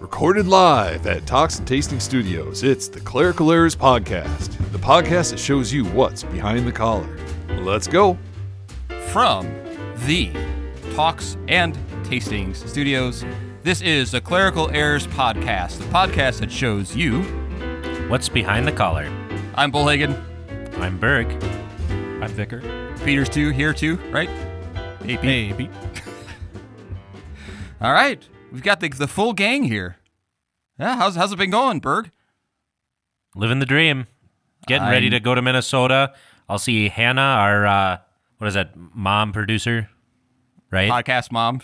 Recorded live at Talks and Tasting Studios, it's the Clerical Errors Podcast, the podcast that shows you what's behind the collar. Let's go. From the Talks and Tastings Studios, this is the Clerical Errors Podcast, the podcast that shows you. What's behind the collar? I'm Bullhagen. I'm Berg. I'm Vicar. Peter's too here too, right? Hey, Pete. Hey, Pete. All right, we've got the the full gang here. Yeah, how's how's it been going, Berg? Living the dream. Getting ready I'm- to go to Minnesota. I'll see Hannah, our uh, what is that, mom producer, right? Podcast mom.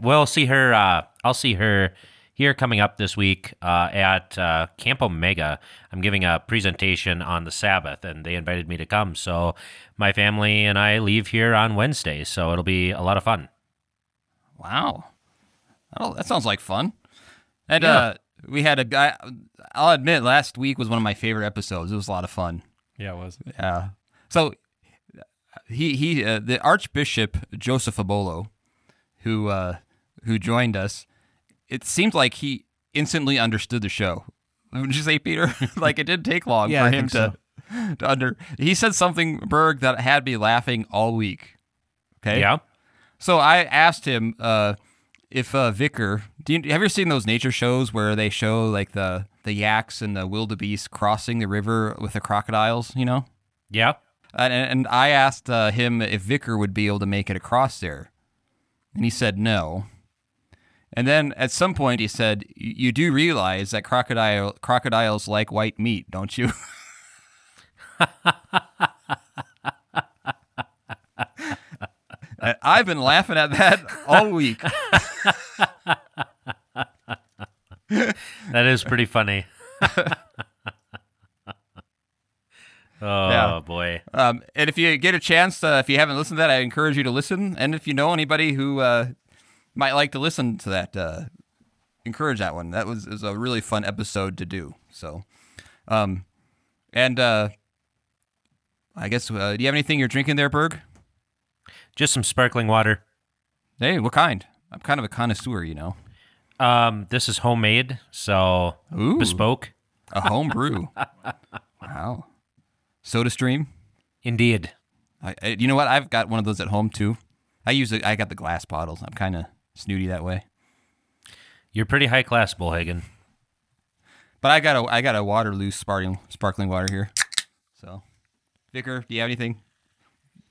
We'll see her. Uh, I'll see her here coming up this week uh, at uh, Camp Omega. I'm giving a presentation on the Sabbath, and they invited me to come. So my family and I leave here on Wednesday, so it'll be a lot of fun. Wow. Oh, that sounds like fun. And Yeah. uh, we had a guy. I'll admit, last week was one of my favorite episodes. It was a lot of fun. Yeah, it was. Yeah. So he he uh, the Archbishop Joseph Omolo, who uh, who joined us, it seemed like he instantly understood the show. Would you say, Peter? like it didn't take long Yeah, for him to to under. He said something Berg that had me laughing all week. Okay. Yeah. So I asked him uh, if uh, Vicar, do you, have you ever seen those nature shows where they show like the the yaks and the wildebeest crossing the river with the crocodiles? You know. Yeah. And, and I asked uh, him if Vicar would be able to make it across there, and he said no. And then at some point he said, "You you do realize that crocodile crocodiles like white meat, don't you?" I've been laughing at that all week. That is pretty funny. oh Yeah. boy. Um, and if you get a chance, uh, if you haven't listened to that, I encourage you to listen. And if you know anybody who uh, might like to listen to that, uh, encourage that one. That was, was a really fun episode to do. So, um, and uh, I guess, uh, do you have anything you're drinking there, Berg? Just some sparkling water. Hey, what kind? I'm kind of a connoisseur, you know. Um, this is homemade, so Ooh. bespoke. A home brew. wow. Soda Stream. Indeed. I, I, you know what? I've got one of those at home too. I use it. I got the glass bottles. I'm kind of snooty that way. You're pretty high class, Bullhagen. But I got a I got a Waterloo sparkling sparkling water here. So, Vicar, do you have anything?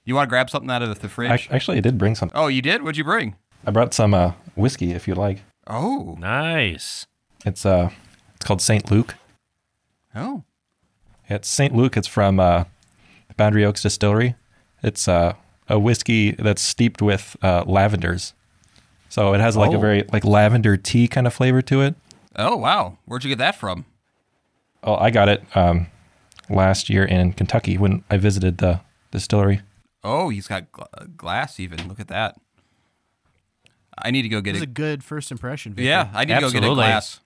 You want to grab something out of the fridge? Ac- Actually, I did bring some. oh, you did? What'd you bring? I brought some uh, whiskey, if you'd like. Oh, Nice. It's uh, it's called Saint Luke. oh, It's Saint Luke. It's from uh, Boundary Oaks Distillery. It's uh, a whiskey that's steeped with uh, lavenders. So it has like Oh. a very like lavender tea kind of flavor to it. oh, wow. Where'd you get that from? Oh, I got it um, last year in Kentucky when I visited the distillery. Oh, he's got gl- uh, glass. Even look at that. I need to go get This is it. a good first impression. Vicky. Yeah, I need to go get a glass.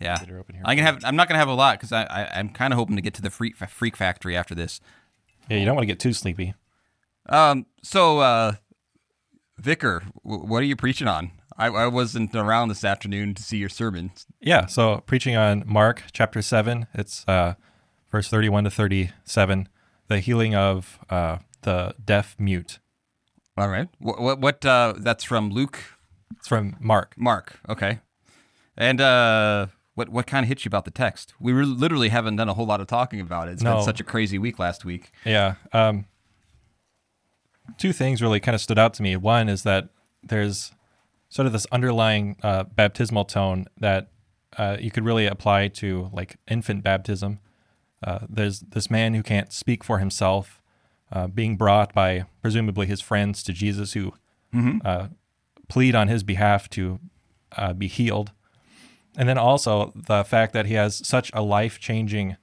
Yeah, Get her open here. I can have. I'm not gonna have a lot because I, I I'm kind of hoping to get to the freak freak factory after this. Yeah, you don't want to get too sleepy. Um. So, uh, Vicar, w- what are you preaching on? I, I wasn't around this afternoon to see your sermon. Yeah, so preaching on Mark chapter 7, it's uh, verse 31 to 37, the healing of uh, the deaf mute. All right. What? What? what uh, that's from Luke. It's from Mark. Mark. Okay. And uh, what? What kind of hit you about the text? We re- literally haven't done a whole lot of talking about it. It's No. been such a crazy week last week. Yeah. Um, two things really kind of stood out to me. One is that there's sort of this underlying uh, baptismal tone that uh, you could really apply to like infant baptism. Uh, there's this man who can't speak for himself, uh, being brought by presumably his friends to Jesus, who uh, plead on his behalf to uh, be healed. And then also the fact that he has such a life changing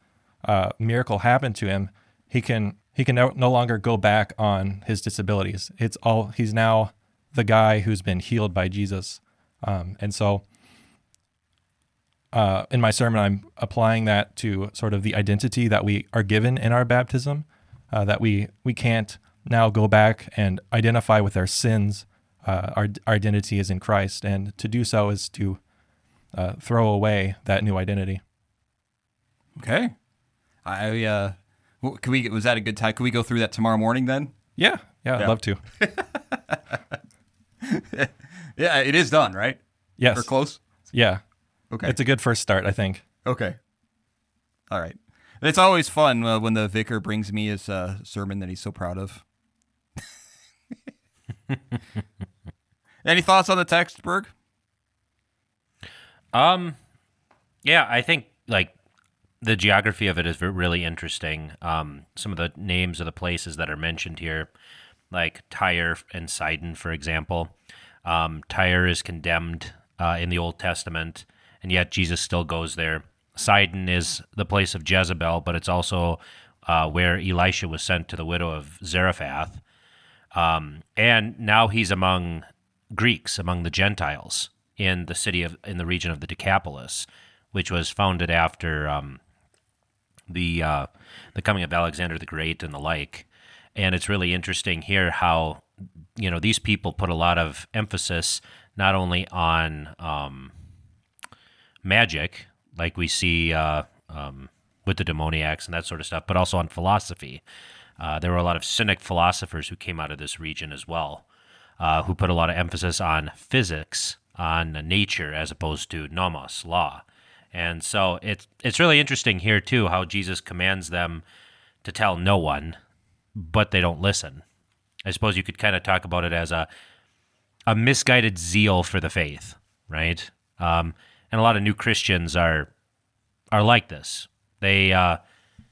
uh, miracle happen to him, he can he can no, no longer go back on his disabilities. It's all he's now the guy who's been healed by Jesus, um, and so uh, in my sermon, I'm applying that to sort of the identity that we are given in our baptism, uh, that we we can't now go back and identify with our sins. Uh, our, our identity is in Christ, and to do so is to uh, throw away that new identity. Okay. I uh, can we? Was that a good time? Can we go through that tomorrow morning then? Yeah, yeah, I'd love to. Yeah, it is done, right? Yes, Or close. yeah, Okay. it's a good first start, I think. Okay. All right. It's always fun uh, when the vicar brings me his uh, sermon that he's so proud of. Any thoughts on the text, Berg? Um, yeah, I think like the geography of it is really interesting. Um, some of the names of the places that are mentioned here, like Tyre and Sidon, for example. Um, Tyre is condemned uh, in the Old Testament, and yet Jesus still goes there. Sidon is the place of Jezebel, but it's also uh, where Elisha was sent to the widow of Zarephath. Um, and now he's among Greeks, among the Gentiles in the city of in the region of the Decapolis, which was founded after um, the uh, the coming of Alexander the Great and the like. And it's really interesting here how you know these people put a lot of emphasis not only on um, magic, like we see uh, um, with the demoniacs and that sort of stuff, but also on philosophy. Uh, there were a lot of cynic philosophers who came out of this region as well, uh, who put a lot of emphasis on physics, on nature, as opposed to nomos, law. And so it's it's really interesting here too how Jesus commands them to tell no one, but they don't listen. I suppose you could kind of talk about it as a a misguided zeal for the faith, right? Um, and a lot of new Christians are are like this. They uh,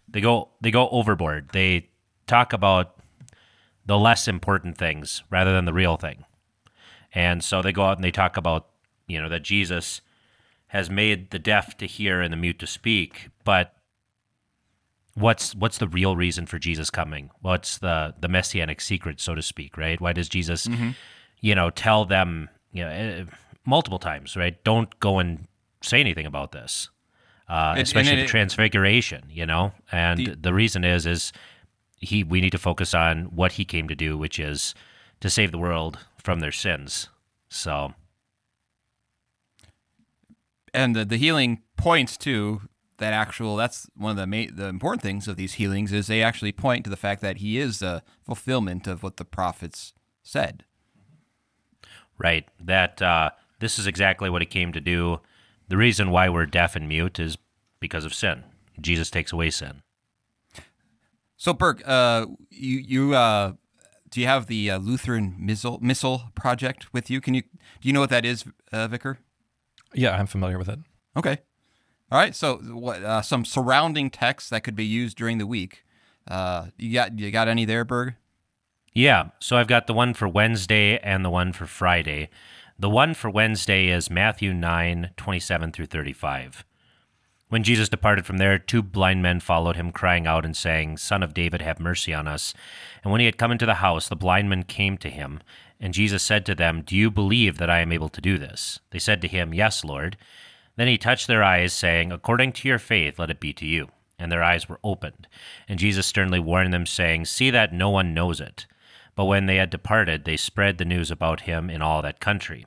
they go they go overboard. They talk about the less important things rather than the real thing, and so they go out and they talk about you know that Jesus has made the deaf to hear and the mute to speak, but what's what's the real reason for Jesus coming? What's the the messianic secret, so to speak, right? Why does Jesus, you know, tell them, you know, eh, multiple times, right? Don't go and say anything about this, uh, And- especially and the transfiguration, you know. And The- the reason is is he we need to focus on what he came to do, which is to save the world from their sins. So And the, the healing points to that actual. That's one of the ma- the important things of these healings is they actually point to the fact that he is the fulfillment of what the prophets said. Right. That uh, this is exactly what he came to do. The reason why we're deaf and mute is because of sin. Jesus takes away sin. So, Berg, uh, you you uh, do you have the uh, Lutheran Missal Missal project with you? Can you do you know what that is, uh, Vicar? Yeah, I'm familiar with it. Okay. All right. So, what uh, some surrounding text that could be used during the week? Uh, you got you got any there, Berg? Yeah. So I've got the one for Wednesday and the one for Friday. The one for Wednesday is Matthew 9, 27 through 35. When Jesus departed from there, two blind men followed him, crying out and saying, Son of David, have mercy on us. And when he had come into the house, the blind men came to him. And Jesus said to them, Do you believe that I am able to do this? They said to him, Yes, Lord. Then he touched their eyes, saying, According to your faith, let it be to you. And their eyes were opened. And Jesus sternly warned them, saying, See that no one knows it. But when they had departed, they spread the news about him in all that country.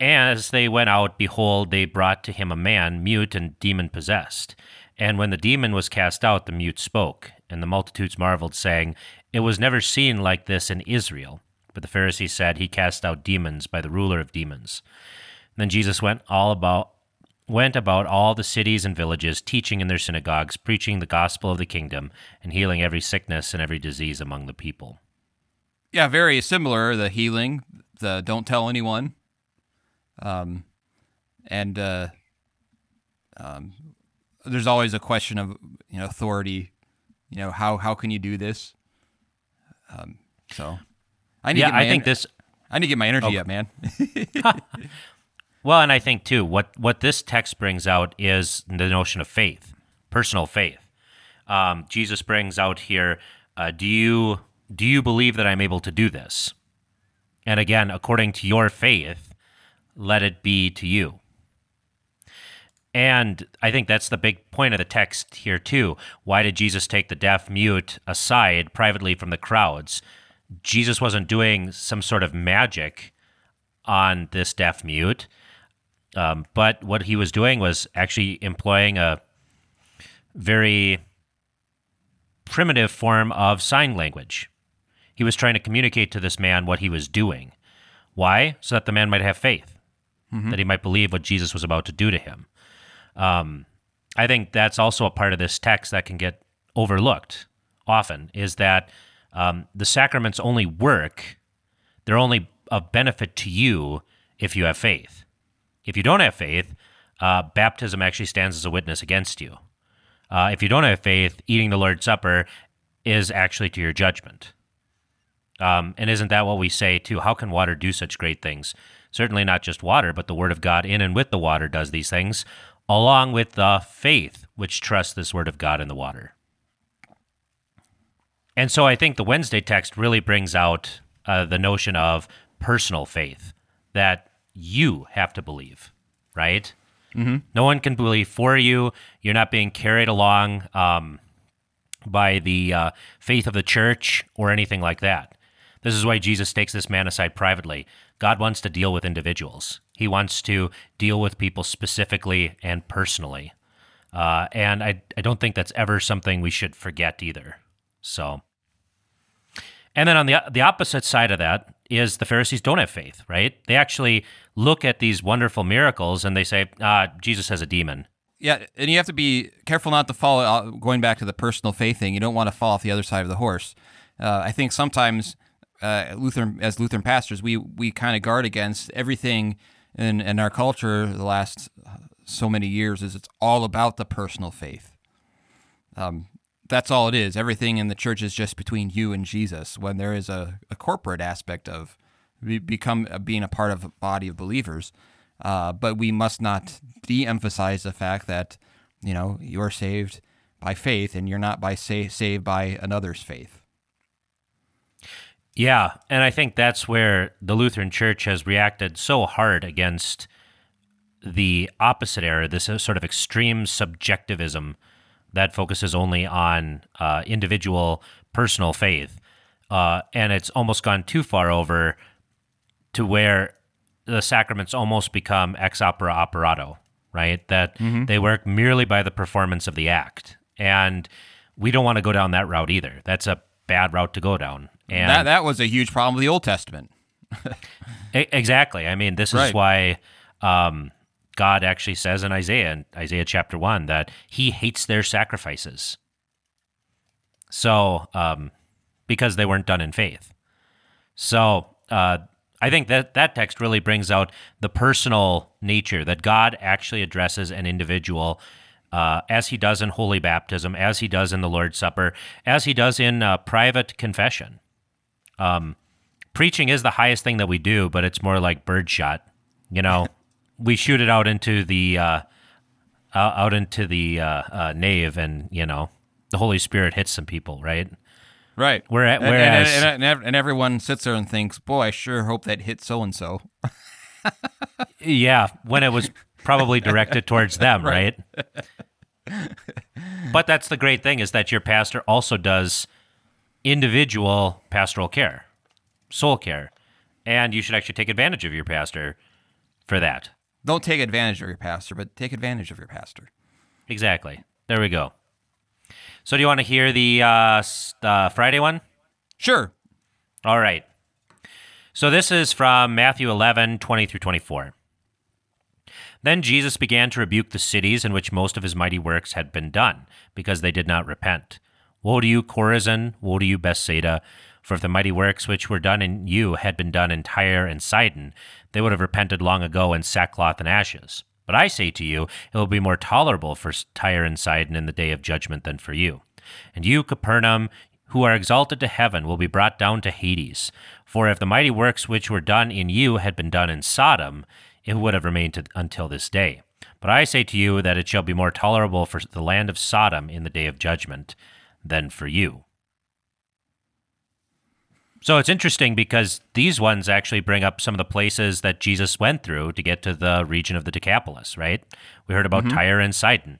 As they went out, behold, they brought to him a man mute and demon possessed. And when the demon was cast out, the mute spoke. And the multitudes marveled, saying, It was never seen like this in Israel. But the Pharisees said, He cast out demons by the ruler of demons. Then Jesus went all about went about all the cities and villages, teaching in their synagogues, preaching the gospel of the kingdom, and healing every sickness and every disease among the people. Yeah, very similar. The healing, the don't tell anyone, um, and uh, um, there's always a question of you know authority. You know how how can you do this? Um, so I need to Yeah, get my I think en- this I need to get my energy up, man. Well, and I think too, what what this text brings out is the notion of faith, personal faith. Um, Jesus brings out here, uh, do you do you believe that I'm able to do this? And again, according to your faith, let it be to you. And I think that's the big point of the text here too. Why did Jesus take the deaf mute aside privately from the crowds? Jesus wasn't doing some sort of magic on this deaf mute Um, but what he was doing was actually employing a very primitive form of sign language. He was trying to communicate to this man what he was doing. Why? So that the man might have faith, that he might believe what Jesus was about to do to him. Um, I think that's also a part of this text that can get overlooked often is that um, the sacraments only work, they're only of benefit to you if you have faith. If you don't have faith, uh, baptism actually stands as a witness against you. Uh, if you don't have faith, eating the Lord's Supper is actually to your judgment. Um, and isn't that what we say too? How can water do such great things? Certainly not just water, but the Word of God in and with the water does these things, along with the faith which trusts this Word of God in the water. And so I think the Wednesday text really brings out uh, the notion of personal faith that you have to believe, right? Mm-hmm. No one can believe for you. You're not being carried along um, by the uh, faith of the church or anything like that. This is why Jesus takes this man aside privately. God wants to deal with individuals. He wants to deal with people specifically and personally. Uh, and I, I don't think that's ever something we should forget either. So, and then on the the opposite side of that is the Pharisees don't have faith, right? They actually look at these wonderful miracles and they say, ah, Jesus has a demon. Yeah, and you have to be careful not to fall. Going back to the personal faith thing, you don't want to fall off the other side of the horse. Uh, I think sometimes uh, Lutheran, as Lutheran pastors, we we kind of guard against everything in in our culture. The last so many years is it's all about the personal faith. Um, that's all it is. Everything in the church is just between you and Jesus. When there is a, a corporate aspect of become uh, being a part of a body of believers, uh, but we must not de-emphasize the fact that you know you're saved by faith and you're not by sa- saved by another's faith. Yeah, and I think that's where the Lutheran Church has reacted so hard against the opposite error, this sort of extreme subjectivism that focuses only on uh, individual personal faith. Uh, and it's almost gone too far over to where the sacraments almost become ex opere operato, right? That they work merely by the performance of the act. And we don't want to go down that route either. That's a bad route to go down. And that that was a huge problem with the Old Testament. Exactly. I mean, this is Right. why um, God actually says in Isaiah, in Isaiah chapter one, that He hates their sacrifices. So, um, because they weren't done in faith. So, uh, I think that that text really brings out the personal nature that God actually addresses an individual. Uh, as he does in holy baptism, as he does in the Lord's Supper, as he does in uh, private confession preaching is the highest thing that we do, but it's more like birdshot. You know, we shoot it out into the uh, out out into the uh, uh, nave, and you know, the Holy Spirit hits some people, right? Right. Where- And- and- whereas- and, and, ev- and everyone sits there and thinks, "Boy, I sure hope that hit so and so." Yeah, when it was probably directed towards them, right? but that's the great thing is that your pastor also does individual pastoral care, soul care, and you should actually take advantage of your pastor for that. Don't take advantage of your pastor, but take advantage of your pastor. Exactly. There we go. So, do you want to hear the uh, the Friday one? Sure. All right. So, this is from Matthew 11, 20 through 24. Then Jesus began to rebuke the cities in which most of his mighty works had been done, because they did not repent. Woe to you, Chorazin! Woe to you, Bethsaida! For if the mighty works which were done in you had been done in Tyre and Sidon, they would have repented long ago in sackcloth and ashes. But I say to you, it will be more tolerable for Tyre and Sidon in the day of judgment than for you. And you, Capernaum, who are exalted to heaven, will be brought down to Hades. For if the mighty works which were done in you had been done in Sodom, it would have remained to, until this day. But I say to you that it shall be more tolerable for the land of Sodom in the day of judgment than for you. So it's interesting because these ones actually bring up some of the places that Jesus went through to get to the region of the Decapolis, right? We heard about Tyre and Sidon.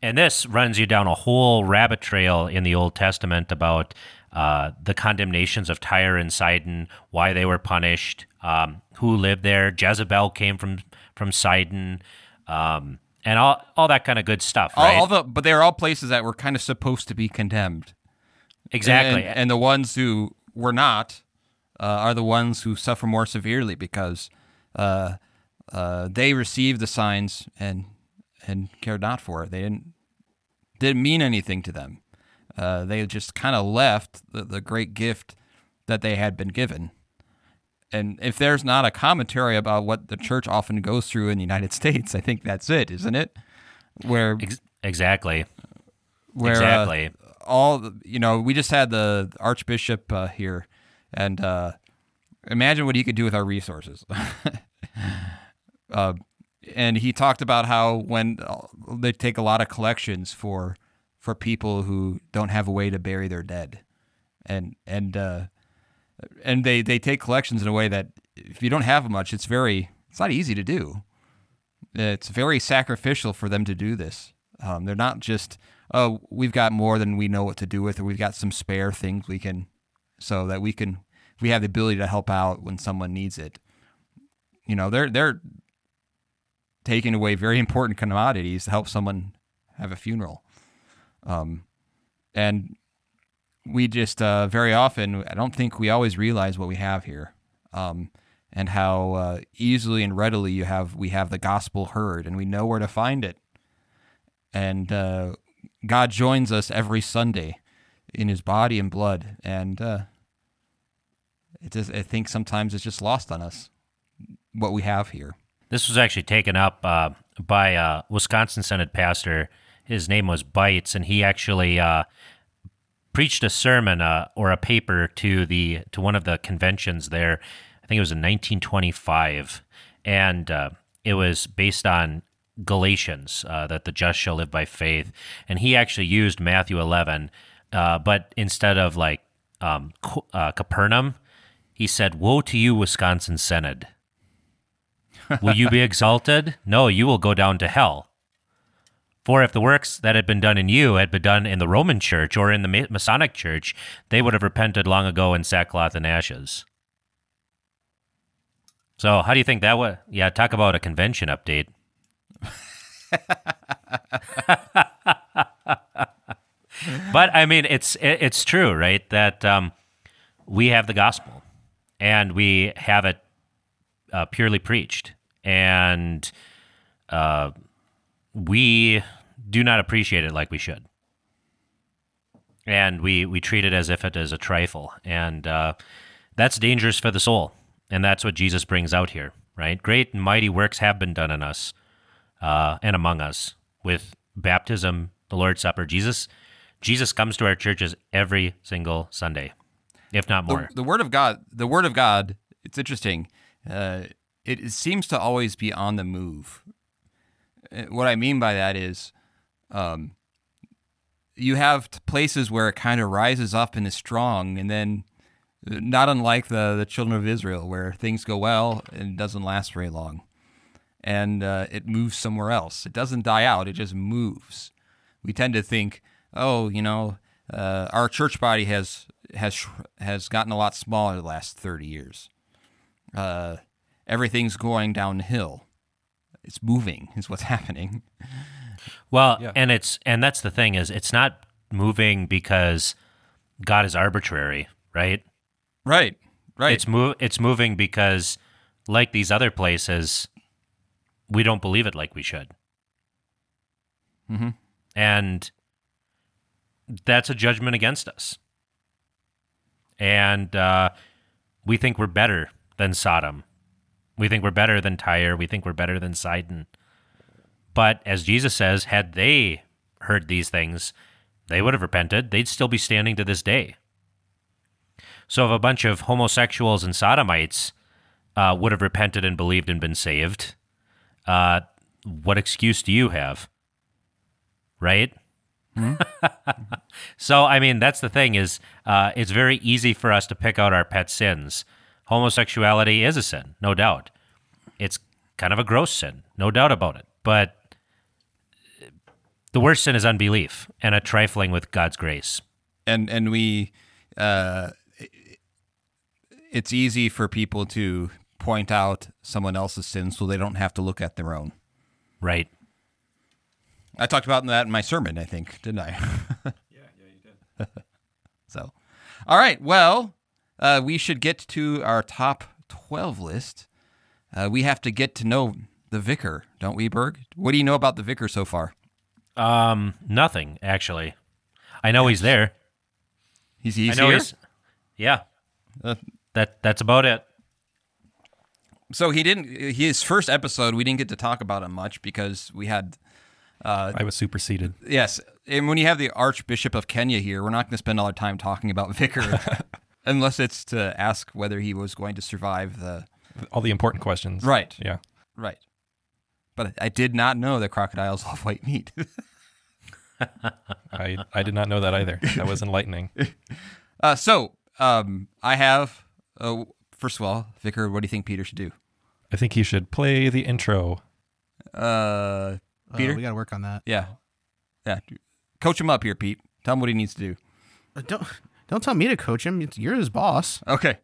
And this runs you down a whole rabbit trail in the Old Testament about uh, the condemnations of Tyre and Sidon, why they were punished, um, who lived there. Jezebel came from from Sidon, um, and all all that kind of good stuff. Right? all the, but they are all places that were kind of supposed to be condemned. exactly. And, and the ones who were not uh, are the ones who suffer more severely because uh, uh, they received the signs and and cared not for it. They didn't didn't mean anything to them. Uh, they just kind of left the, the great gift that they had been given. And if there's not a commentary about what the church often goes through in the United States, I think that's it, isn't it? Where Ex- exactly. where uh, exactly. all the- you know we just had the archbishop uh, here and uh, imagine what he could do with our resources uh, and he talked about how when uh, they take a lot of collections for for people who don't have a way to bury their dead and and uh, and they they take collections in a way that if you don't have much it's very it's not easy to do it's very sacrificial for them to do this. Um, they're not just, oh, we've got more than we know what to do with, or we've got some spare things we can, so that we can, we have the ability to help out when someone needs it. You know, they're they're taking away very important commodities to help someone have a funeral. Um, and we just uh, very often, I don't think we always realize what we have here. Um, and how uh, easily and readily you have we have the gospel heard and we know where to find it and uh, god joins us every sunday in his body and blood and uh, it just, i think sometimes it's just lost on us what we have here This was actually taken up uh, by a Wisconsin Synod pastor. His name was Bites, and he actually uh, preached a sermon uh, or a paper to the to one of the conventions there. I think it was in 1925, and uh, it was based on Galatians uh, that the just shall live by faith, and he actually used Matthew 11, uh, but instead of like um, uh, Capernaum, he said, "Woe to you, Wisconsin Synod." will you be exalted? No, you will go down to hell. For if the works that had been done in you had been done in the Roman church or in the Masonic church, they would have repented long ago in sackcloth and ashes. So, how do you think that would? Yeah, talk about a convention update. but I mean, it's it, it's true, right? That um, we have the gospel, and we have it uh, purely preached, and uh, we do not appreciate it like we should, and we we treat it as if it is a trifle, and uh, that's dangerous for the soul, and that's what Jesus brings out here, right? Great and mighty works have been done in us uh, and among us with baptism, the Lord's Supper. Jesus, Jesus comes to our churches every single Sunday, if not more. the, the word of god the word of god it's interesting uh, it, it seems to always be on the move Uh, what i mean by that is um, you have places where it kind of rises up and is strong and then uh, not unlike the, the children of israel where things go well and it doesn't last very long and uh, it moves somewhere else it doesn't die out it just moves we tend to think, oh, you know, uh, our church body has has has gotten a lot smaller the last thirty years. Uh, everything's going downhill. It's moving, is what's happening. Well, Yeah. and it's and that's the thing is it's not moving because God is arbitrary, right? Right, right. It's move it's moving because like these other places, we don't believe it like we should. hmm And that's a judgment against us. And uh, we think we're better than Sodom. We think we're better than Tyre. We think we're better than Sidon. But as Jesus says, had they heard these things, they would have repented. They'd still be standing to this day. So if a bunch of homosexuals and sodomites uh, would have repented and believed and been saved, uh, what excuse do you have? Right? so I mean, that's the thing is, uh, it's very easy for us to pick out our pet sins. Homosexuality is a sin, no doubt. It's kind of a gross sin, no doubt about it. But the worst sin is unbelief and a trifling with God's grace. and and we uh, it's easy for people to point out someone else's sins so they don't have to look at their own. Right. I talked about that in my sermon, I think, didn't I? yeah, yeah, you did. so, all right. Well, uh, we should get to our top 12 list. Uh, we have to get to know the vicar, don't we, Berg? What do you know about the vicar so far? Um, nothing actually. I know he's there. He's, he's here. he's. Yeah. Uh, That that's about it. so he didn't. His first episode, we didn't get to talk about him much because we had I was superseded. Yes, and when you have the Archbishop of Kenya here, we're not going to spend all our time talking about Vicar, unless it's to ask whether he was going to survive the All the important questions. right, Yeah. right. But I did not know that crocodiles love white meat. I I did not know that either. That was enlightening. uh, so um, I have. Uh, first of all, Vicar, what do you think Peter should do? I think he should play the intro. Uh, Uh, Peter? we got to work on that. yeah, yeah. Coach him up here, Pete. Tell him what he needs to do. Uh, don't don't tell me to coach him. It's- You're his boss. Okay,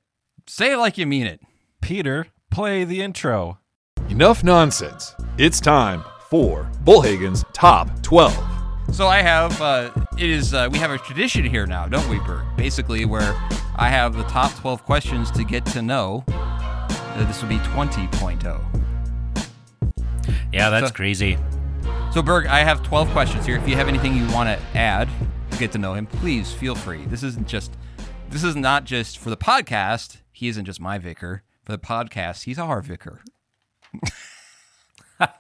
say it like you mean it. Peter, play the intro. Enough nonsense. It's time for Bullhagen's Top 12. So I have uh, it is uh, we have a tradition here now, don't we, Berg? Basically, where I have the top 12 questions to get to know. Uh, this would be 20.0. Yeah, that's So- crazy. So Berg, I have 12 questions here. If you have anything you want to add to get to know him, please feel free. This isn't just this is not just for the podcast. He isn't just my vicar. For the podcast, he's our vicar.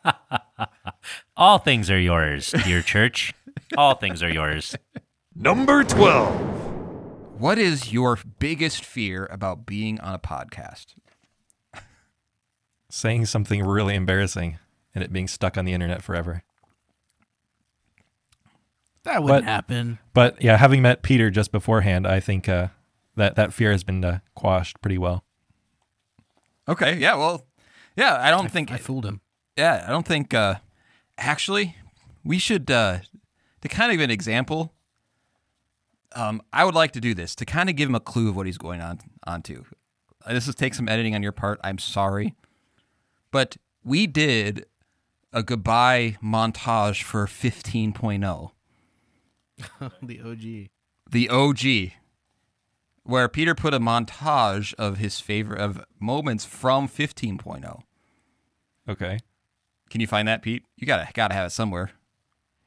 All things are yours, dear church. All things are yours. Number 12. What is your biggest fear about being on a podcast? Saying something really embarrassing and it being stuck on the internet forever. That wouldn't But- happen. But yeah, having met Peter just beforehand, I think uh, that that fear has been uh, quashed pretty well. Okay, yeah, well, yeah, I don't think I fooled him. yeah, I don't think uh actually we should uh to kind of give an example um I would like to do this to kind of give him a clue of what he's going on onto. Uh, This is take some editing on your part. I'm sorry. But we did a goodbye montage for 15.0, the OG. the OG, where Peter put a montage of his favorite of moments from 15.0. Okay. Can you find that, Pete? You gotta gotta have it somewhere.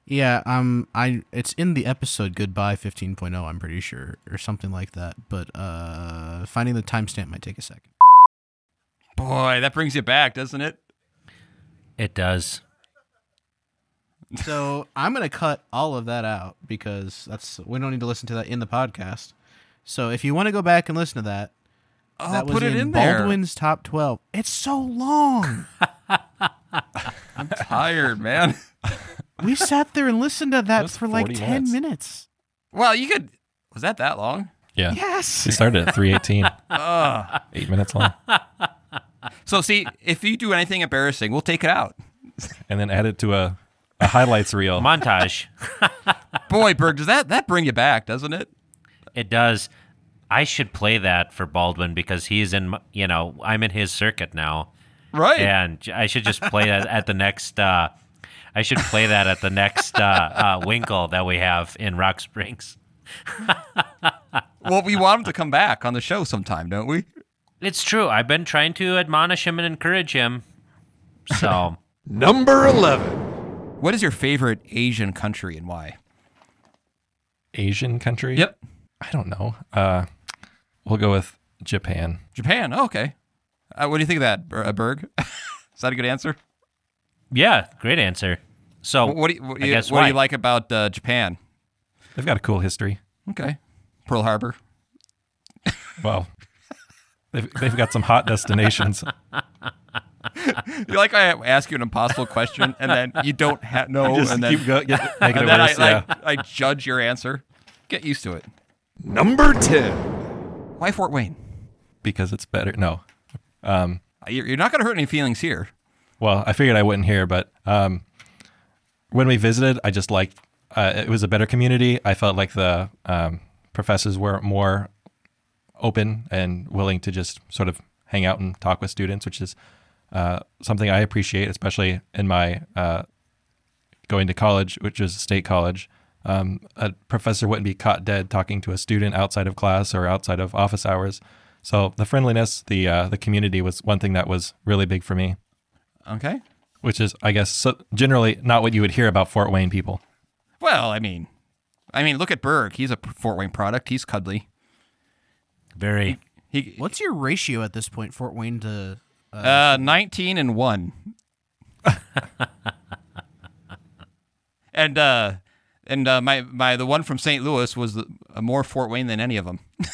Yeah, um, I it's in the episode Goodbye 15.0. I'm pretty sure, or something like that. But uh, finding the timestamp might take a second. Boy, that brings you back, doesn't it? It does. So I'm gonna cut all of that out because that's we don't need to listen to that in the podcast. So if you want to go back and listen to that, Oh, that was put it in, in there. Baldwin's top 12. It's so long. I'm tired, man. we sat there and listened to that was for like 10 minutes. minutes. Well, you could. Was that that long? Yeah. Yes. We started at 318. Ugh. Eight minutes long. so, see, if you do anything embarrassing, we'll take it out. And then add it to a, a highlights reel. Montage. Boy, Berg, does that that bring you back, doesn't it? It does. I should play that for Baldwin because he's in, you know, I'm in his circuit now. Right. And I should just play that at the next, uh, I should play that at the next uh, uh, Winkel that we have in Rock Springs. Well, we want him to come back on the show sometime, don't we? It's true. I've been trying to admonish him and encourage him. So, Number 11. What is your favorite Asian country and why? Asian country? Yep. I don't know. Uh, we'll go with Japan. Japan. Oh, okay. Uh, what do you think of that, Ber- uh, Berg? is that a good answer? yeah, great answer. So, What do you, what do I you, guess what do you why? like about uh, Japan? They've got a cool history. Okay. Pearl Harbor. Well, they've, they've got some hot destinations. You like I ask you an impossible question and then you don't ha- know, Just and then, keep go, get, make it and then I, worse. yeah. I, I judge your answer. Get used to it. Number 10. Why Fort Wayne? because it's better. No. Um, You're, you're not going to hurt any feelings here. well, I figured I wouldn't hear, but um, when we visited, I just liked uh, it was a better community. I felt like the um, professors were more open and willing to just sort of hang out and talk with students, which is uh, something I appreciate, especially in my uh, going to college, which is a state college. Um, a professor wouldn't be caught dead talking to a student outside of class or outside of office hours. So the friendliness, the uh, the community was one thing that was really big for me, Okay. which is, I guess, so generally not what you would hear about Fort Wayne people. Well, I mean, I mean, look at Berg. He's a Fort Wayne product. He's cuddly. Very. He What's your ratio at this point, Fort Wayne to? Uh, uh, nineteen and one. and uh, and uh, my my the one from St. Louis was the, uh, more Fort Wayne than any of them.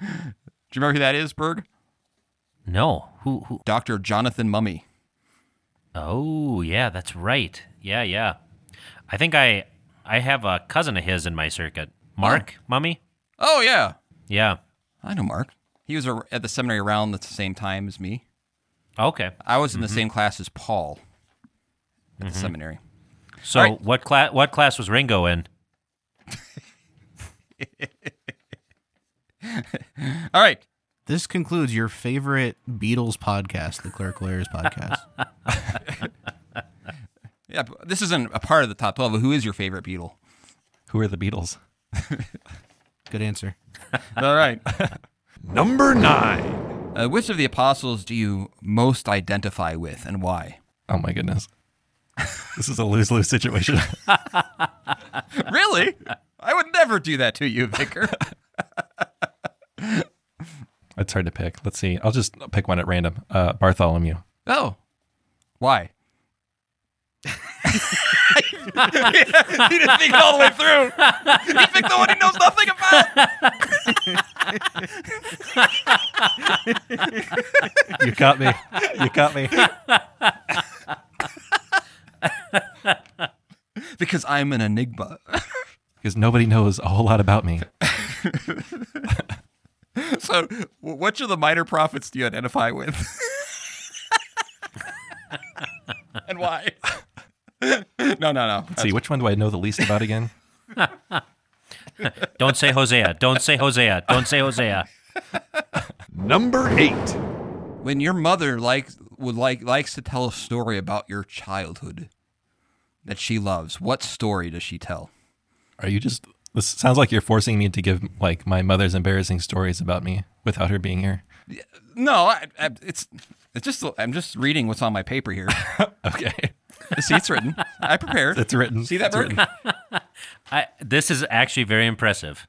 Do you remember who that is, Berg? No. Who? Who? Doctor Jonathan Mumme. Oh, yeah, that's right. Yeah, yeah. I think I I have a cousin of his in my circuit. Mark, Mumme. Oh yeah, Yeah. I know Mark. He was at the seminary around the same time as me. Okay. I was in the same class as Paul at the seminary. So All right. what class? What class was Ringo in? All right. this concludes your favorite Beatles podcast, the Clerical Errors podcast. Yeah, but this isn't a part of the top 12. But who is your favorite Beatle? Who are the Beatles? Good answer. All right. Number nine. Uh, which of the apostles do you most identify with and why? Oh my goodness. This is a lose lose situation. really? I would never do that to you, Vicar. it's hard to pick. Let's see. I'll just pick one at random. Uh, Bartholomew. oh. Why? he didn't think all the way through. He picked the one he knows nothing about. You got me. You got me. Because I'm an enigma. Because nobody knows a whole lot about me. So, which of the minor prophets do you identify with? and why? no, no, no. Let's see, which one do I know the least about again? Don't say Hosea. Don't say Hosea. Don't say Hosea. Number eight. When your mother likes would like likes to tell a story about your childhood that she loves, what story does she tell? Are you just. This sounds like you're forcing me to give like my mother's embarrassing stories about me without her being here. No, I, I, it's it's just I'm just reading what's on my paper here. Okay. See, it's written. I prepared. It's written. See that, It's written. I, this is actually very impressive.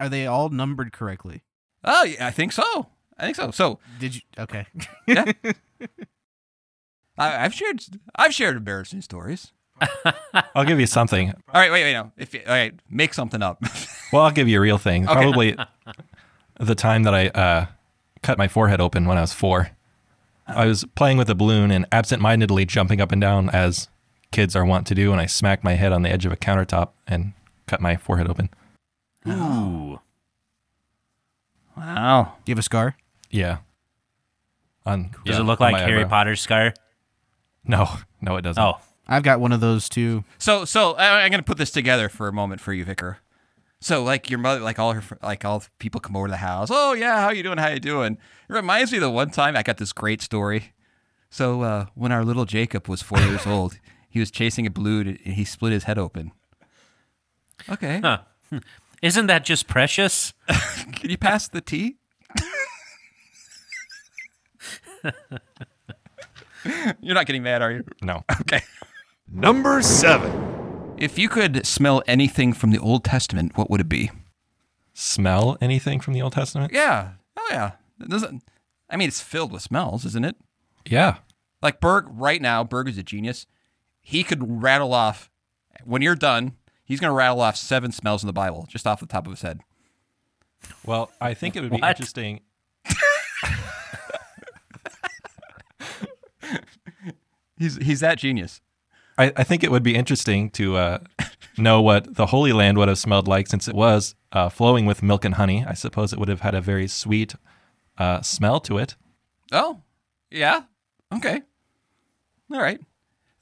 Are they all numbered correctly? Oh, yeah, I think so. I think so. So Did you? Okay. yeah, I, I've shared I've shared embarrassing stories. I'll give you something. All right, wait, wait, no. If you, all right, make something up. Well, I'll give you a real thing. Probably the time that I uh, cut my forehead open when I was four. I was playing with a balloon and absent-mindedly jumping up and down as kids are wont to do, and I smacked my head on the edge of a countertop and cut my forehead open. Ooh. wow. Do you have a scar? Yeah. On Does yeah, it look like Harry eyebrow. Potter's scar? No, no, it doesn't. Oh, I've got one of those too. So, so I- I'm gonna put this together for a moment for you, Vicar. So, like your mother, like all her, like all the people come over to the house. Oh yeah, how you doing? How you doing? It reminds me of the one time I got this great story. So, uh, when our little Jacob was four years old, he was chasing a balloon and he split his head open. Okay, huh. Isn't that just precious? can you pass the tea? You're not getting mad, are you? No. Okay. Number seven. If you could smell anything from the Old Testament, what would it be? Smell anything from the Old Testament? Yeah. Oh yeah. It doesn't I mean it's filled with smells, isn't it? Yeah. Like Berg right now, Berg is a genius. He could rattle off when you're done, he's gonna rattle off seven smells in the Bible just off the top of his head. Well, I think it would be What? interesting. He's he's that genius. I, I think it would be interesting to uh, know what the Holy Land would have smelled like since it was uh, flowing with milk and honey. I suppose it would have had a very sweet uh, smell to it. Oh, yeah. Okay. All right.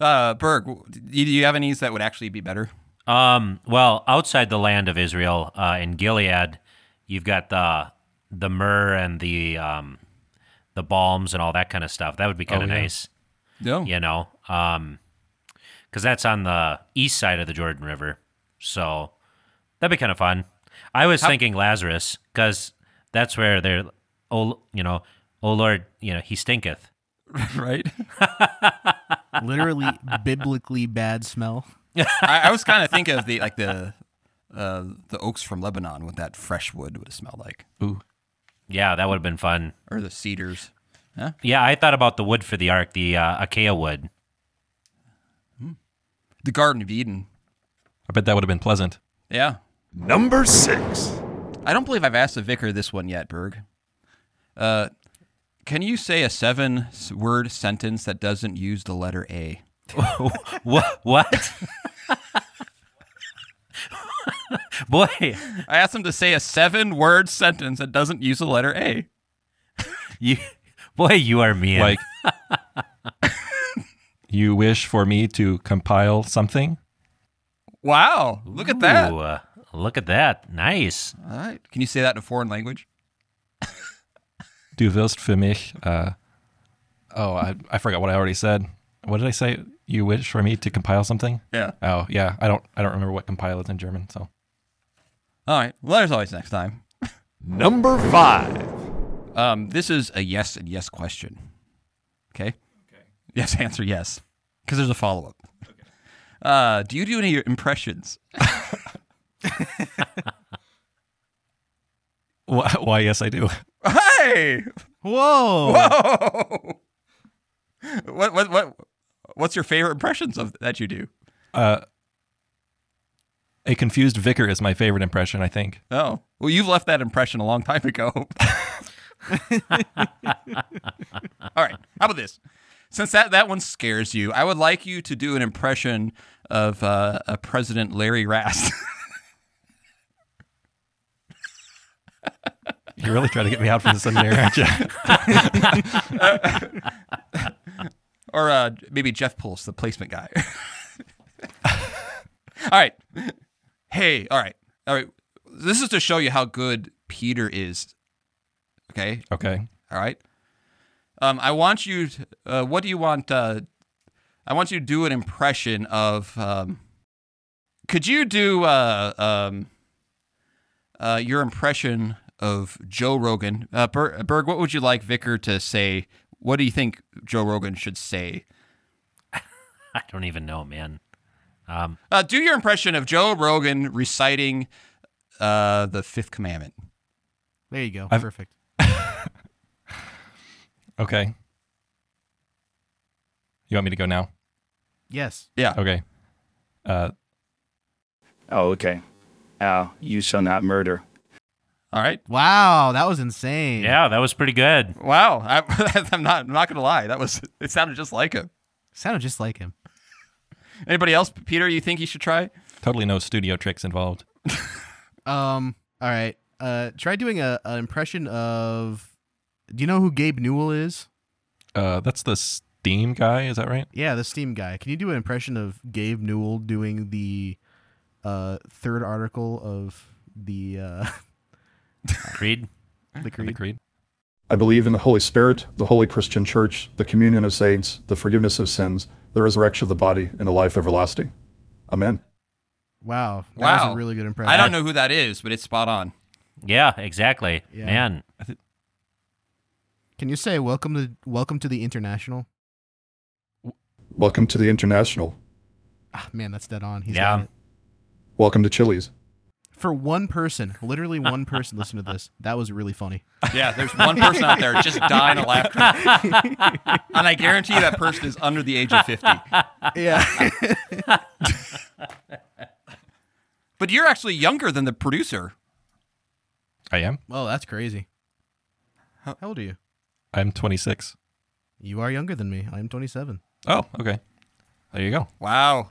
Uh, Berg, do you have any that would actually be better? Um, well, outside the land of Israel, uh, in Gilead, you've got the the myrrh and the um, the balms and all that kind of stuff. That would be kind of yeah. nice, No. you know, um, because that's on the east side of the Jordan River. So that'd be kind of fun. I was thinking Lazarus because that's where they're, oh, you know, oh Lord, you know, he stinketh. right? Literally, biblically bad smell. I, I was kind of thinking of the like the uh, the oaks from Lebanon, what that fresh wood would have smelled like, Ooh. Yeah, that would have been fun. or the cedars. Yeah, I thought about the wood for the ark, the uh, acacia wood. The Garden of Eden. I bet that would have been pleasant. Yeah. Number six. I don't believe I've asked the vicar this one yet, Berg. Uh, can you say a seven word sentence that doesn't use the letter A? what? What? Boy, I asked him to say a seven word sentence that doesn't use the letter A. you, boy, you are mean. Like, you wish for me to compile something? Wow. Look at that. Ooh, uh, look at that. Nice. All right. Can you say that in a foreign language? Du wirst für mich. Uh, oh, I, I forgot what I already said. What did I say? You wish for me to compile something? Yeah. Oh, yeah. I don't. I don't remember what compile is in German. So All right. Well, there's always next time. Number five. Um, this is a yes and yes question. Okay. Okay. Yes, answer yes, because there's a follow up. Uh, do you do any impressions? why? why yes, I do. Hey! Whoa! Whoa! what what what? What's your favorite impressions of that you do? Uh, a confused vicar is my favorite impression. I think. Oh, well, you've left that impression a long time ago. All right. How about this? Since that, that one scares you, I would like you to do an impression of uh, a President Larry Rast. You're really trying to get me out from the seminary, aren't you? or uh, maybe Jeff Pulse, the placement guy. all right. Hey, all right. All right. This is to show you how good Peter is. Okay. okay. All right. Um, I want you. To, uh, what do you want? Uh, I want you to do an impression of. Um, could you do uh, um, uh, your impression of Joe Rogan? Uh, Ber- Berg, what would you like Vicar to say? What do you think Joe Rogan should say? I don't even know, man. Um, Uh, do your impression of Joe Rogan reciting uh, the Fifth Commandment. There you go. I've- Perfect. Okay. You want me to go now? Yes. Yeah. Okay. Uh, Oh, okay. Uh, you shall not murder. All right. Wow, that was insane. yeah, that was pretty good. Wow. I, I'm not. I'm not gonna lie. That was. It sounded just like him. Sounded just like him. Anybody else, Peter? You think you should try? totally no studio tricks involved. Um. All right. Uh. Try doing a an impression of. Do you know who Gabe Newell is? Uh, that's the Steam guy. Is that right? Yeah, the Steam guy. Can you do an impression of Gabe Newell doing the uh third article of the uh Creed. the creed. The creed? Creed. I believe in the Holy Spirit, the Holy Christian Church, the communion of saints, the forgiveness of sins, the resurrection of the body, and the life everlasting. Amen. Wow. That wow. was a really good impression. I don't know who that is, but it's spot on. Yeah, exactly. Yeah. Man, Can you say welcome to welcome to the international? Welcome to the International. Ah, man, that's dead on. He's Yeah. got it. Welcome to Chili's. For one person, literally one person listen to this. That was really funny. Yeah, there's one person out there just dying of laughter, and I guarantee you that person is under the age of fifty. Yeah. But you're actually younger than the producer. I am. oh, that's crazy. How old are you? I'm 26. You are younger than me. I am 27. Oh, okay. There you go. Wow.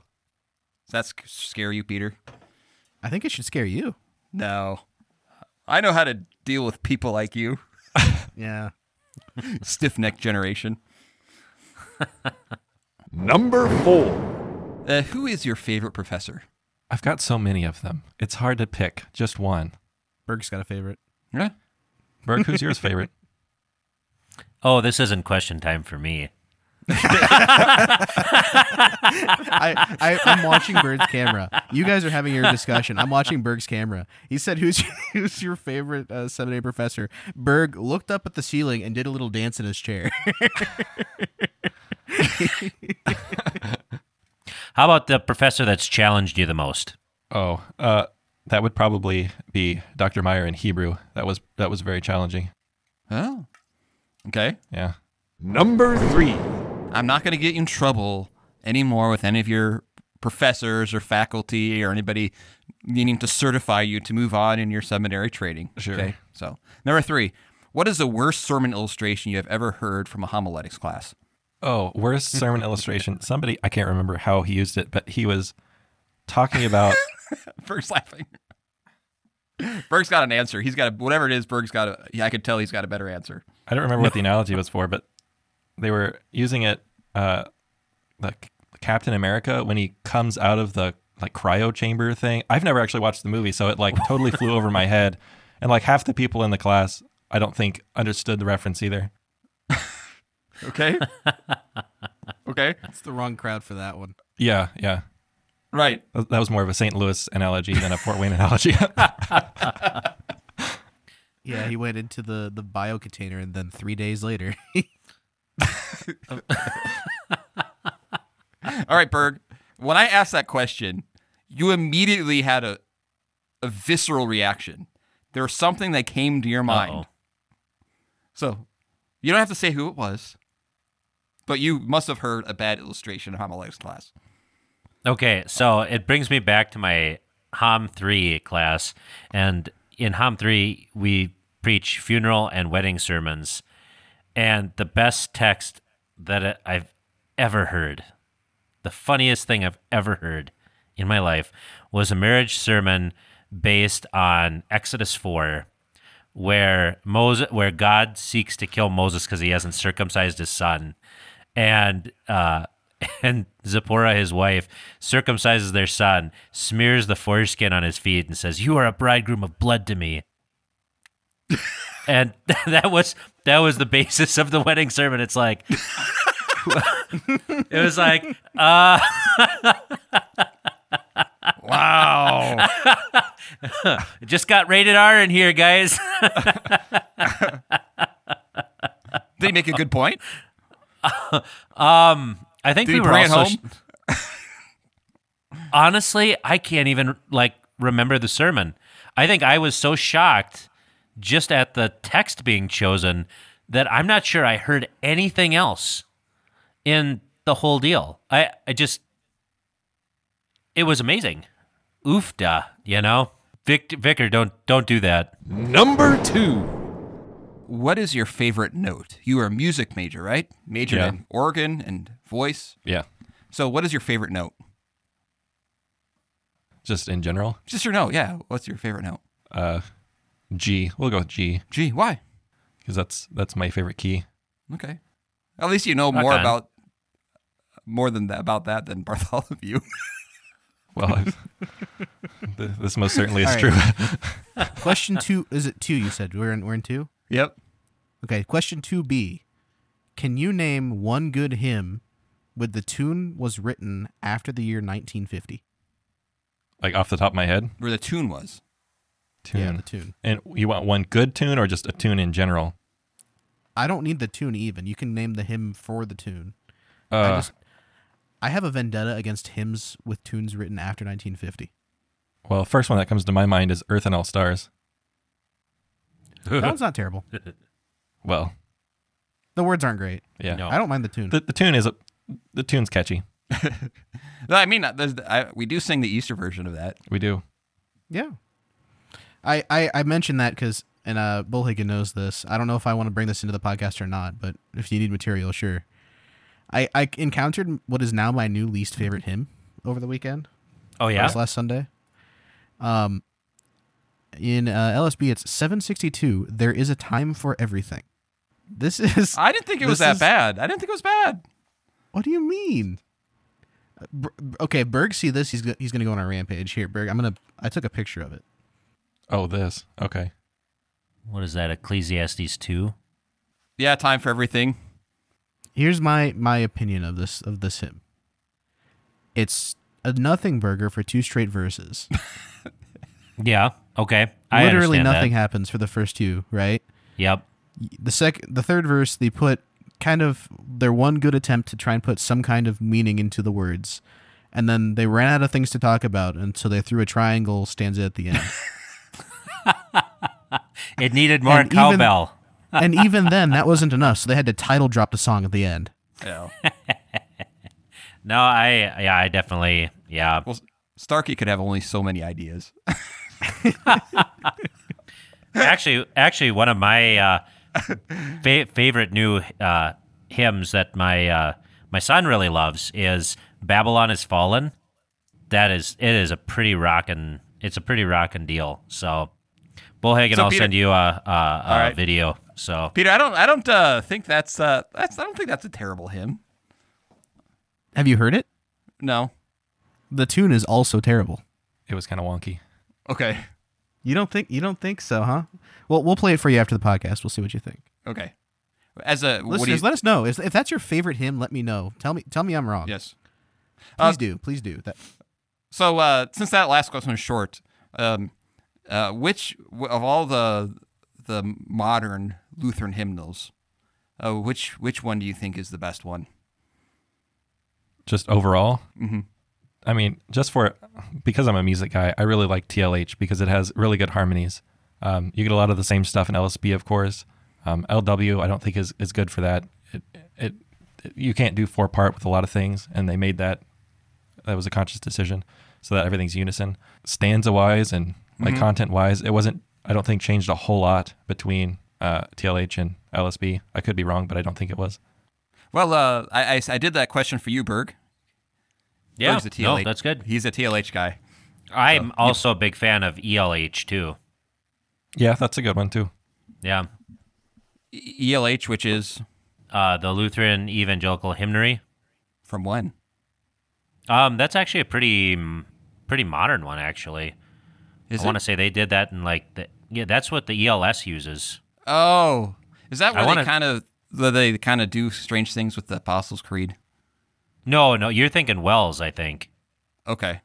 Does that sc- scare you, Peter? I think it should scare you. No. I know how to deal with people like you, Yeah. Stiff neck generation. Number four. Uh, who is your favorite professor? I've got so many of them. It's hard to pick just one. Berg's got a favorite. Yeah. Berg, who's yours favorite? Oh, this isn't question time for me. I, I I'm watching Berg's camera. You guys are having your discussion. I'm watching Berg's camera. He said, "Who's who's your favorite uh, seminary professor?" Berg looked up at the ceiling and did a little dance in his chair. How about the professor that's challenged you the most? Oh, uh, that would probably be Dr. Meyer in Hebrew. That was that was very challenging. Oh. Okay. Yeah. Number three. I'm not going to get you in trouble anymore with any of your professors or faculty or anybody needing to certify you to move on in your seminary training. Sure. Okay. So, number three, what is the worst sermon illustration you have ever heard from a homiletics class? Oh, worst sermon illustration. Somebody I can't remember how he used it, but he was talking about Berg's laughing. Berg's got an answer. He's got a, whatever it is. Berg's got a. Yeah, I could tell he's got a better answer. I don't remember what the analogy was for, but they were using it uh like Captain America when he comes out of the like cryo chamber thing. I've never actually watched the movie, so it like totally flew over my head. And like half the people in the class I don't think understood the reference either. Okay. okay. It's the wrong crowd for that one. Yeah, yeah. Right. That that was more of a St. Louis analogy than a Fort Wayne analogy. Yeah, he went into the the bio container, and then three days later, All right, Berg. When I asked that question, you immediately had a a visceral reaction. There was something that came to your mind. Uh-oh. So you don't have to say who it was, but you must have heard a bad illustration in homiletics class. Okay, so it brings me back to my Hom 3 class. And in Hom 3, we preach funeral and wedding sermons. And the best text that I've ever heard, the funniest thing I've ever heard in my life, was a marriage sermon based on Exodus 4. Where Moses, where God seeks to kill Moses because he hasn't circumcised his son, and uh, and Zipporah, his wife, circumcises their son, smears the foreskin on his feet, and says, "You are a bridegroom of blood to me." and that was that was the basis of the wedding sermon. It's like it was like, uh, Wow. it just got rated R in here, guys. they make a good point? I think Did we were bring also home? honestly, I can't even like remember the sermon. I think I was so shocked just at the text being chosen that I'm not sure I heard anything else in the whole deal. I, I just it was amazing. Oofda, you know? Vic, Vicar, don't don't do that. Number two. What is your favorite note? You are a music major, right? Majored Yeah. in organ and voice. yeah. So, what is your favorite note? Just in general. Just your note, yeah. What's your favorite note? Uh G. We'll go with G G. why? because that's that's my favorite key. Okay. At least you know more Okay. about more than that about that than Bartholomew. Well, I've- th- this most certainly is All true. question two is it two? You said we're in we're in two. yep. Okay, question two B. Can you name one good hymn with the tune was written after the year 1950? like off the top of my head, Where the tune was. tune. Yeah, the tune. And you want one good tune or just a tune in general? I don't need the tune even. You can name the hymn for the tune. I Uh, just I have a vendetta against hymns with tunes written after 1950. well, first one that comes to my mind is Earth and All Stars. That one's not terrible. Well, The words aren't great. yeah. No. I don't mind the tune. The the tune is a, the tune's catchy. No, I mean, I, we do sing the Easter version of that. We do. Yeah. I, I, I mentioned that because, and uh, Bullhagen knows this. I don't know if I want to bring this into the podcast or not, but if you need material, sure. I, I encountered what is now my new least favorite hymn over the weekend. Oh It yeah. was last Sunday. Um, in uh, LSB, it's 762. There is a time for everything. This is. I didn't think it was This that is- bad. I didn't think it was bad. What do you mean? Okay, Berg, see this? He's go- he's gonna go on a rampage here. Berg, I'm gonna. I took a picture of it. Oh, this. Okay. What is that? Ecclesiastes two. Yeah, time for everything. Here's my my opinion of this of this hymn. It's a nothing burger for two straight verses. Yeah. Okay. I Literally nothing That. happens for the first two, right? Yep. the sec the third verse they put kind of their one good attempt to try and put some kind of meaning into the words and then they ran out of things to talk about and so they threw a triangle stanza at the end It needed more And even- cowbell. and even then that wasn't enough so they had to title drop the song at the end Yeah. No, I yeah, I definitely yeah. well, Starkey could have only so many ideas. actually, actually, one of my uh, fa- favorite new uh, hymns that my uh, my son really loves is "Babylon Is Fallen." That is, it is a pretty rockin'. It's a pretty rockin' deal. So, Bullhagen, So, I'll Peter- send you a, a, a right. video. So, Peter, I don't, I don't uh, think that's, uh, that's, I don't think that's a terrible hymn. have you heard it No. the tune is also terrible It was kind of wonky. Okay. You don't think you don't think so huh well we'll play it for you after the podcast we'll see what you think Okay. As a what you, listeners let us know if, if that's your favorite hymn let me know tell me tell me i'm wrong yes. please Uh, do please do that So uh, since that last question was short, um, uh, which of all the the modern Lutheran hymnals, uh, which which one do you think is the best one? Just overall. Mm-hmm. I mean, just for because I'm a music guy, I really like TLH because it has really good harmonies. Um, you get a lot of the same stuff in LSB, of course. Um, LW, I don't think is, is good for that. It, it, it you can't do four part with a lot of things, and they made that. That was a conscious decision, so that everything's unison. Stanza wise and like content wise, it wasn't. I don't think changed a whole lot between uh, TLH and LSB. I could be wrong, but I don't think it was. Well, uh, I, I I did that question for you, Berg. Yeah, Berg's a no, TLH. that's good. He's a TLH guy. I'm also a big fan of ELH too. Yeah, that's a good one too. Yeah, ELH, which is uh, the Lutheran Evangelical Hymnary. from when? Um, that's actually a pretty pretty modern one, actually. Is I it? want to say they did that in like the yeah, that's what the ELS uses. Oh, is that I where wanna- they kind of they kind of do strange things with the Apostles' Creed? No, no, you're thinking WELS, I think. Okay.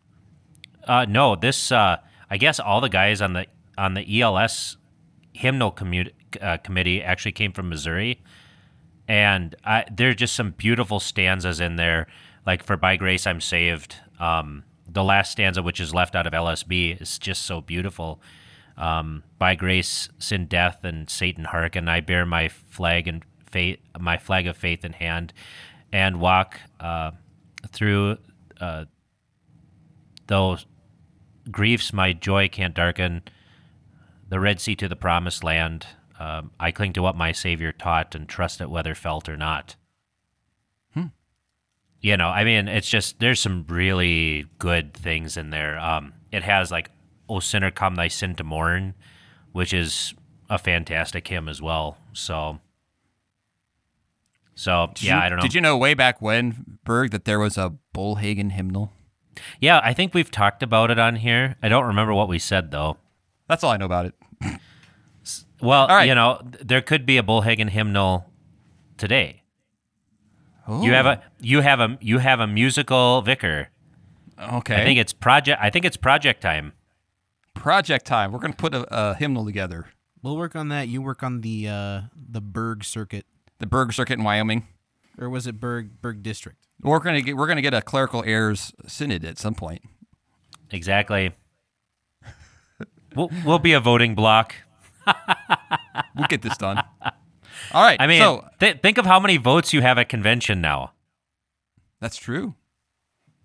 Uh, no, this uh, I guess all the guys on the on the ELS hymnal commu- uh, committee actually came from Missouri, and I, there are just some beautiful stanzas in there. Like for "By Grace I'm Saved," um, the last stanza, which is left out of LSB, is just so beautiful. Um, By grace, sin, death, and Satan hearken. I bear my flag and faith, my flag of faith in hand, and walk uh, through uh, those griefs my joy can't darken the red sea to the promised land. Um, i cling to what my savior taught and trust it whether felt or not. You know i mean it's just there's some really good things in there. Um, it has like o sinner come thy sin to mourn which is a fantastic hymn as well. So so Did yeah you- i don't know Did you know way back when Berg that there was a Bullhagen hymnal? yeah i think we've talked about it on here i don't remember what we said though That's all I know about it. Well, All right. you know, there could be a Bullhagen hymnal today. You have a you have a you have a musical vicar. okay. I think it's project. I think it's project time. project time. We're gonna put a, a hymnal together. We'll work on that. You work on the uh, the Berg circuit, The Berg Circuit in Wyoming. or was it Berg Berg District? We're gonna get we're gonna get a clerical heirs synod at some point. Exactly. we'll, we'll be a voting block. We'll get this done. All right. I mean, so th- think of how many votes you have at convention now. that's true.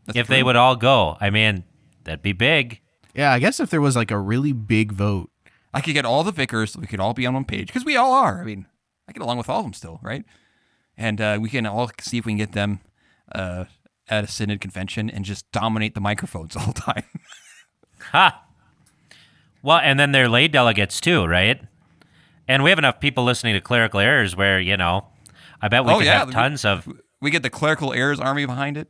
That's if they would all go, I mean, that'd be big. Yeah, I guess if there was like a really big vote, I could get all the vicars. We could all be on one page because we all are. I mean, I get along with all of them still, right? And uh, we can all see if we can get them uh, at a synod convention and just dominate the microphones all the time. Ha. Well, and then they're lay delegates too, right? And we have enough people listening to clerical errors where you know, I bet we Oh, could yeah. have tons of we get the clerical errors army behind it.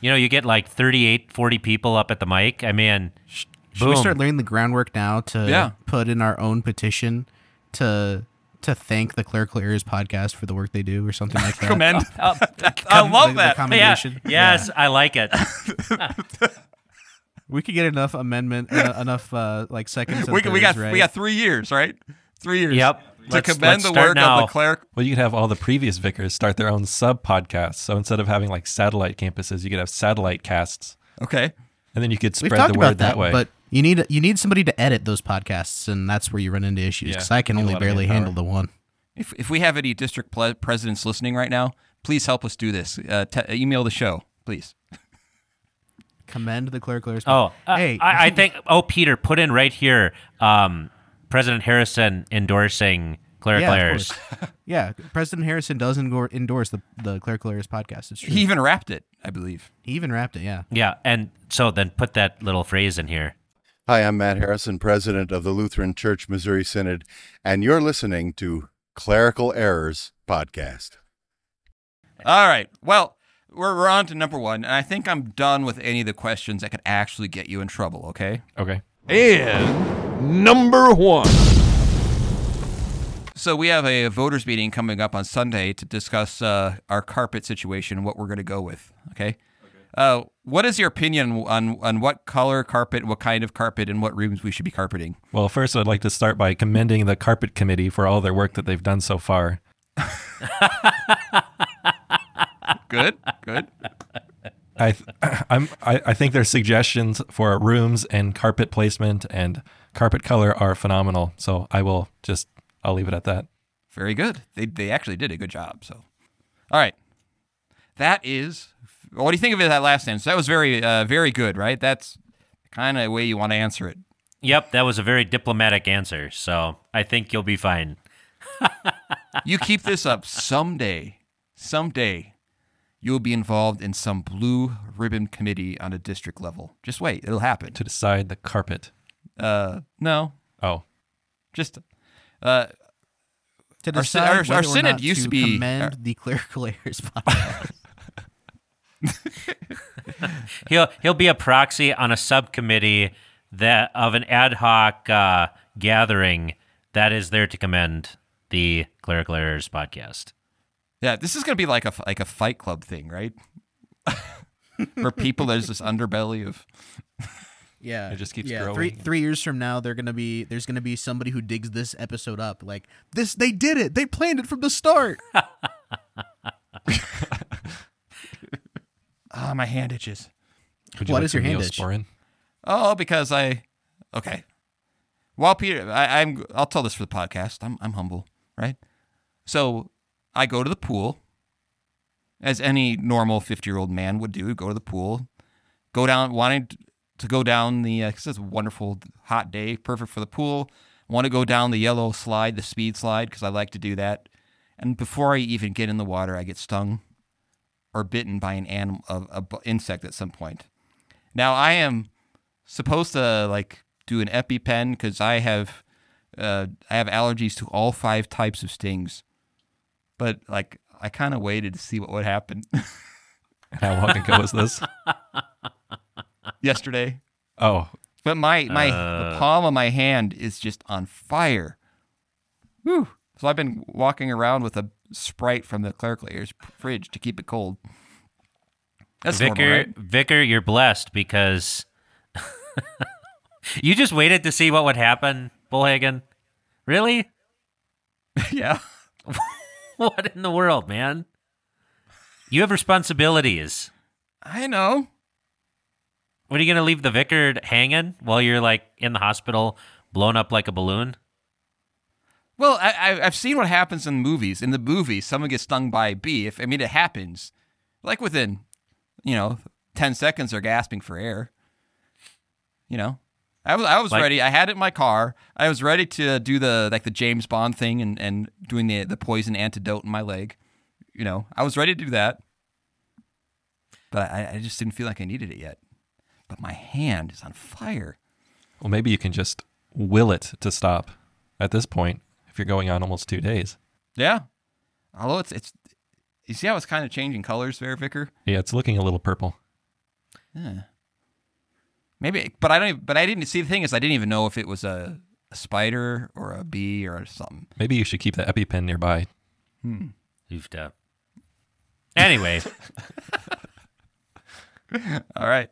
You know, you get like 38, 40 people up at the mic. I mean, Should boom. we start laying the groundwork now to Yeah. put in our own petition to to thank the Clerical Errors podcast for the work they do or something like that? Commend. Oh, I love the that. yeah, commendation. yes, I like it. We could get enough amendment, uh, enough uh, like seconds. we, and we got right? we got three years, right? Three years. Yep. To Let's- commend let's the work now. of the cleric. Well, you could have all the previous vicars start their own sub podcasts. So instead of having like satellite campuses, you could have satellite casts, Okay. and then you could We've spread talked the word about that, that way. but you need you need somebody to edit those podcasts, and that's where you run into issues. Yeah, Because I can only barely manpower. handle the one. If if we have any district ple- presidents listening right now, please help us do this. Uh, te- email the show, please. Commend the Clerical Errors. Oh, uh, hey, I, I think. Oh, Peter, put in right here. Um, President Harrison endorsing clerical yeah, of yeah, President Harrison does endor- endorse the the Clerical Errors podcast. It's true. He even wrapped it, I believe. He even wrapped it. Yeah. Yeah, and so then put that little phrase in here. Hi, I'm Matt Harrison, president of the Lutheran Church Missouri Synod, and you're listening to Clerical Errors Podcast. All right. Well, we're, we're on to number one, and I think I'm done with any of the questions that could actually get you in trouble. Okay. okay. And number one. So we have a voters meeting coming up on Sunday to discuss uh, our carpet situation, what we're going to go with. Okay. Uh, what is your opinion on on what color carpet, what kind of carpet, and what rooms we should be carpeting? Well, first, I'd like to start by commending the carpet committee for all their work that they've done so far. Good. Good. I, th- I'm, I, I think their suggestions for rooms and carpet placement and carpet color are phenomenal. So I will just, I'll leave it at that. Very good. They they actually did a good job. So, all right. That is. What do you think of that last answer? That was very uh, very good, right? That's kind of the way you want to answer it. Yep, that was a very diplomatic answer. So I think you'll be fine. You keep this up someday, someday, you'll be involved in some blue ribbon committee on a district level. Just wait, it'll happen. To decide the carpet. Uh, no, Oh, just uh, To Our decide our- our whether or synod not used to to be- commend the Clerical Errors podcast. He'll he'll be a proxy on a subcommittee that of an ad hoc uh, gathering that is there to commend the Clerical Errors podcast. yeah, this is gonna be like a like a Fight Club thing, right? For people there's this underbelly of Yeah, It just keeps yeah, growing. Three three years from now, they're gonna be there's gonna be somebody who digs this episode up. Like this, they did it. They planned it from the start. Ah, my hand itches. would you What like is your some hand itch? Neosporin? Oh, because I okay. While Peter, I, I'm I'll tell this for the podcast. I'm I'm humble, right? So I go to the pool, as any normal fifty year old man would do. Go to the pool, go down wanting to go down the. Uh, 'cause it's a wonderful hot day, perfect for the pool. Want to go down the yellow slide, the speed slide, because I like to do that. And before I even get in the water, I get stung or bitten by an animal, a, a insect at some point. Now I am supposed to like do an EpiPen because I have uh, I have allergies to all five types of stings. But like I kind of waited to see what would happen How long ago was this? yesterday. Oh, But my my the palm of my hand is just on fire. Whew. So I've been walking around with a Sprite from the clerical errors fridge to keep it cold. That's Vicar, normal, right? Vicar, you're blessed because you just waited to see what would happen, Bullhagen. Really? yeah. What in the world, man? You have responsibilities. I know. What are you gonna leave the vicar hanging while you're like in the hospital, blown up like a balloon? Well, I, I've seen what happens in movies. In the movies, someone gets stung by a bee. If I mean, it happens, like within, you know, ten seconds, they're gasping for air. You know, I was I was Like- ready. I had it in my car. I was ready to do the like the James Bond thing and and doing the the poison antidote in my leg. You know, I was ready to do that, but I, I just didn't feel like I needed it yet. But my hand is on fire. well, maybe you can just will it to stop at this point if you're going on almost two days. Yeah, although it's it's you see how it's kind of changing colors there, Vicar. Yeah, it's looking a little purple. Yeah. Maybe, but I don't. Even, but I didn't see. The thing is, I didn't even know if it was a, a spider or a bee or something. Maybe you should keep the EpiPen nearby. You've uh, Anyway, All right,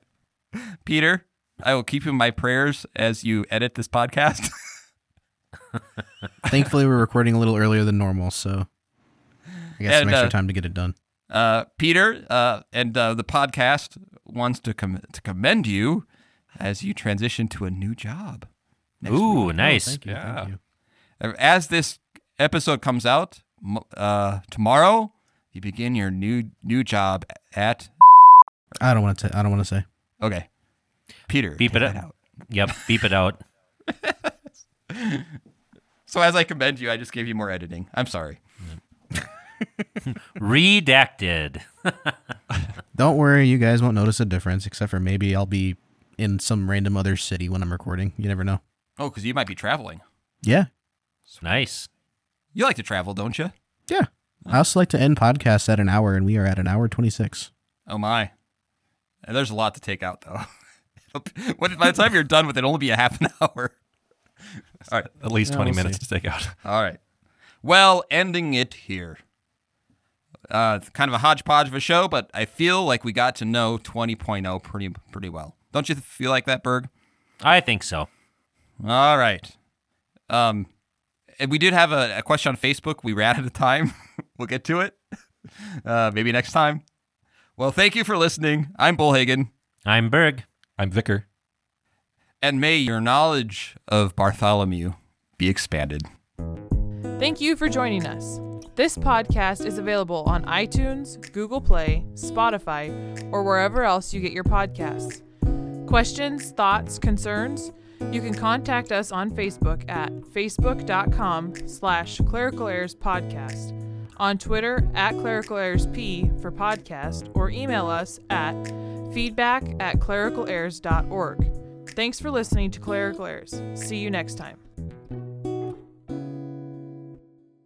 Peter. I will keep you in my prayers as you edit this podcast. Thankfully, we're recording a little earlier than normal, so I got some And, extra uh, time to get it done. Uh, Peter, uh, and uh, the podcast wants to com- to commend you as you transition to a new job. next ooh, week. nice. Thank you. Thank you. As this episode comes out uh, tomorrow, you begin your new new job at. I don't want to. I don't want to say. Okay, Peter, Beep take it that out. Yep, beep it out. So as I commend you, I just gave you more editing. I'm sorry. Redacted. Don't worry, you guys won't notice a difference, except for maybe I'll be in some random other city when I'm recording. You never know. Oh, because you might be traveling. Yeah, Nice. You like to travel, don't you? yeah. I also like to end podcasts at an hour, and we are at an hour twenty six. Oh my. There's a lot to take out though. By the time you're done with it, it'll only be a half an hour. All right. At least Yeah, 20 we'll minutes to take out. All right. Well, ending it here. Uh, kind of a hodgepodge of a show, but I feel like we got to know 20.0 pretty pretty well. Don't you feel like that, Berg? I think so. All right. Um, and we did have a, a question on Facebook. We ran out of time. we'll get to it. Uh, maybe next time. Well, thank you for listening. I'm Bullhagen, I'm Berg. I'm Vicar. And may your knowledge of Bartholomew be expanded. Thank you for joining us. This podcast is available on iTunes, Google Play, Spotify, or wherever else you get your podcasts. Questions, thoughts, concerns? You can contact us on Facebook at facebook.com slash clerical errors podcast, on Twitter at clerical errors p for podcast, or email us at feedback at clericalerrors.org. Thanks for listening to Clerical Errors. See you next time.